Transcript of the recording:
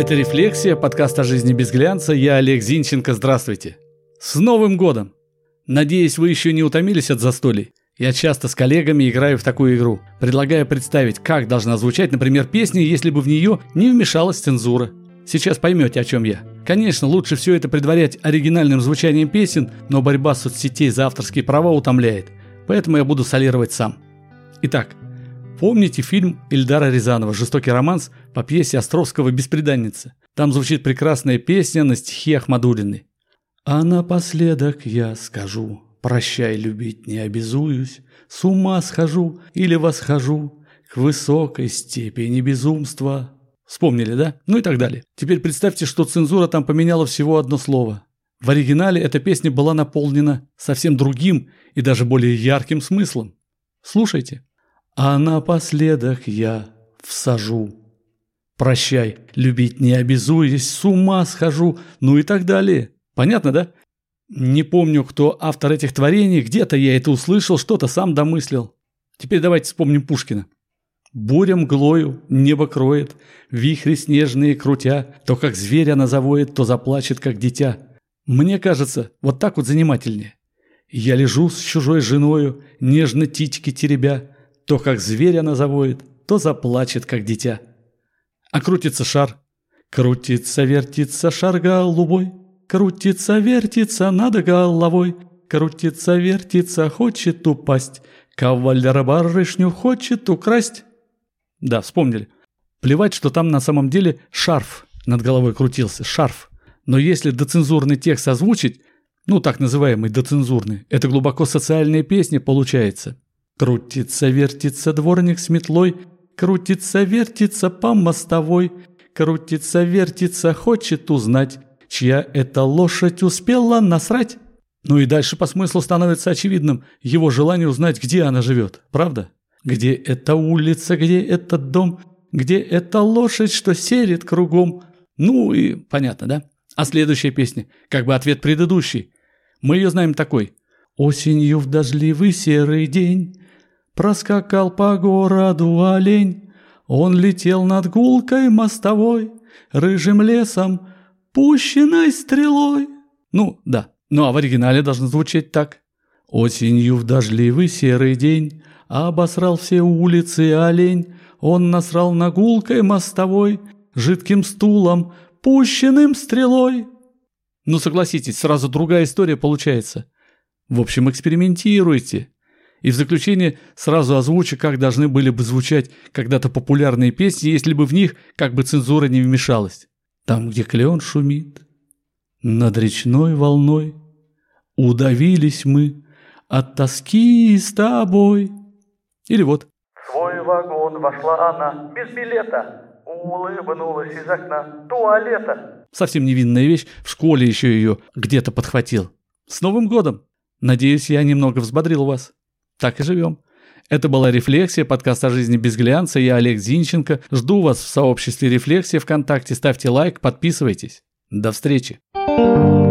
Это «Рефлексия», подкаст о жизни без глянца. Я Олег Зинченко, здравствуйте. С Новым годом! Надеюсь, вы еще не утомились от застолий. Я часто с коллегами играю в такую игру, предлагая представить, как должна звучать, например, песня, если бы в нее не вмешалась цензура. Сейчас поймете, о чем я. Конечно, лучше все это предварять оригинальным звучанием песен, но борьба соцсетей за авторские права утомляет, поэтому я буду солировать сам. Итак, Помните фильм Ильдара Рязанова «Жестокий романс» по пьесе Островского «Беспреданница»? Там звучит прекрасная песня на стихи Ахмадулины. «А напоследок я скажу, прощай, любить не обязуюсь, с ума схожу или восхожу к высокой степени безумства». Вспомнили, да? Ну и так далее. Теперь представьте, что цензура там поменяла всего одно слово. В оригинале эта песня была наполнена совсем другим и даже более ярким смыслом. Слушайте. А напоследок я всажу. Прощай, любить не обязуюсь, с ума схожу, ну и так далее. Понятно, да? Не помню, кто автор этих творений, где-то я это услышал, что-то сам домыслил. Теперь давайте вспомним Пушкина. Буря мглою небо кроет, вихри снежные крутя, то как зверь она завоет, то заплачет, как дитя. Мне кажется, вот так вот занимательнее. Я лежу с чужой женою, нежно титьки теребя, то как зверь она завоет, то заплачет, как дитя. А крутится шар. Крутится, вертится шар голубой, Крутится, вертится над головой, Крутится, вертится, хочет упасть, Кавалер барышню хочет украсть. Да, вспомнили. Плевать, что там на самом деле шарф над головой крутился, шарф. Но если доцензурный текст озвучить, ну так называемый доцензурный, это глубоко социальная песня получается. Крутится, вертится дворник с метлой, Крутится, вертится по мостовой, Крутится, вертится, хочет узнать, Чья эта лошадь успела насрать. Ну и дальше по смыслу становится очевидным его желание узнать, где она живет, правда? Где эта улица, где этот дом, где эта лошадь, что серит кругом. Ну и понятно, да? А следующая песня, как бы ответ предыдущий. Мы ее знаем такой. Осенью в дождливый серый день Проскакал по городу олень, Он летел над гулкой мостовой, Рыжим лесом, пущенной стрелой. Ну, да. Ну, а в оригинале должно звучать так. Осенью в дождливый серый день Обосрал все улицы олень, Он насрал на гулкой мостовой, Жидким стулом, пущенным стрелой. Ну, согласитесь, сразу другая история получается. В общем, экспериментируйте. И в заключение сразу озвучу, как должны были бы звучать когда-то популярные песни, если бы в них как бы цензура не вмешалась. Там, где клеон шумит, над речной волной, Удавились мы от тоски с тобой. Или вот. В свой вагон вошла она без билета, улыбнулась из окна туалета. Совсем невинная вещь, в школе еще ее где-то подхватил. С Новым годом! Надеюсь, я немного взбодрил вас. Так и живем. Это была «Рефлексия», подкаст о жизни без глянца. Я Олег Зинченко. Жду вас в сообществе «Рефлексия» ВКонтакте. Ставьте лайк, подписывайтесь. До встречи. thank you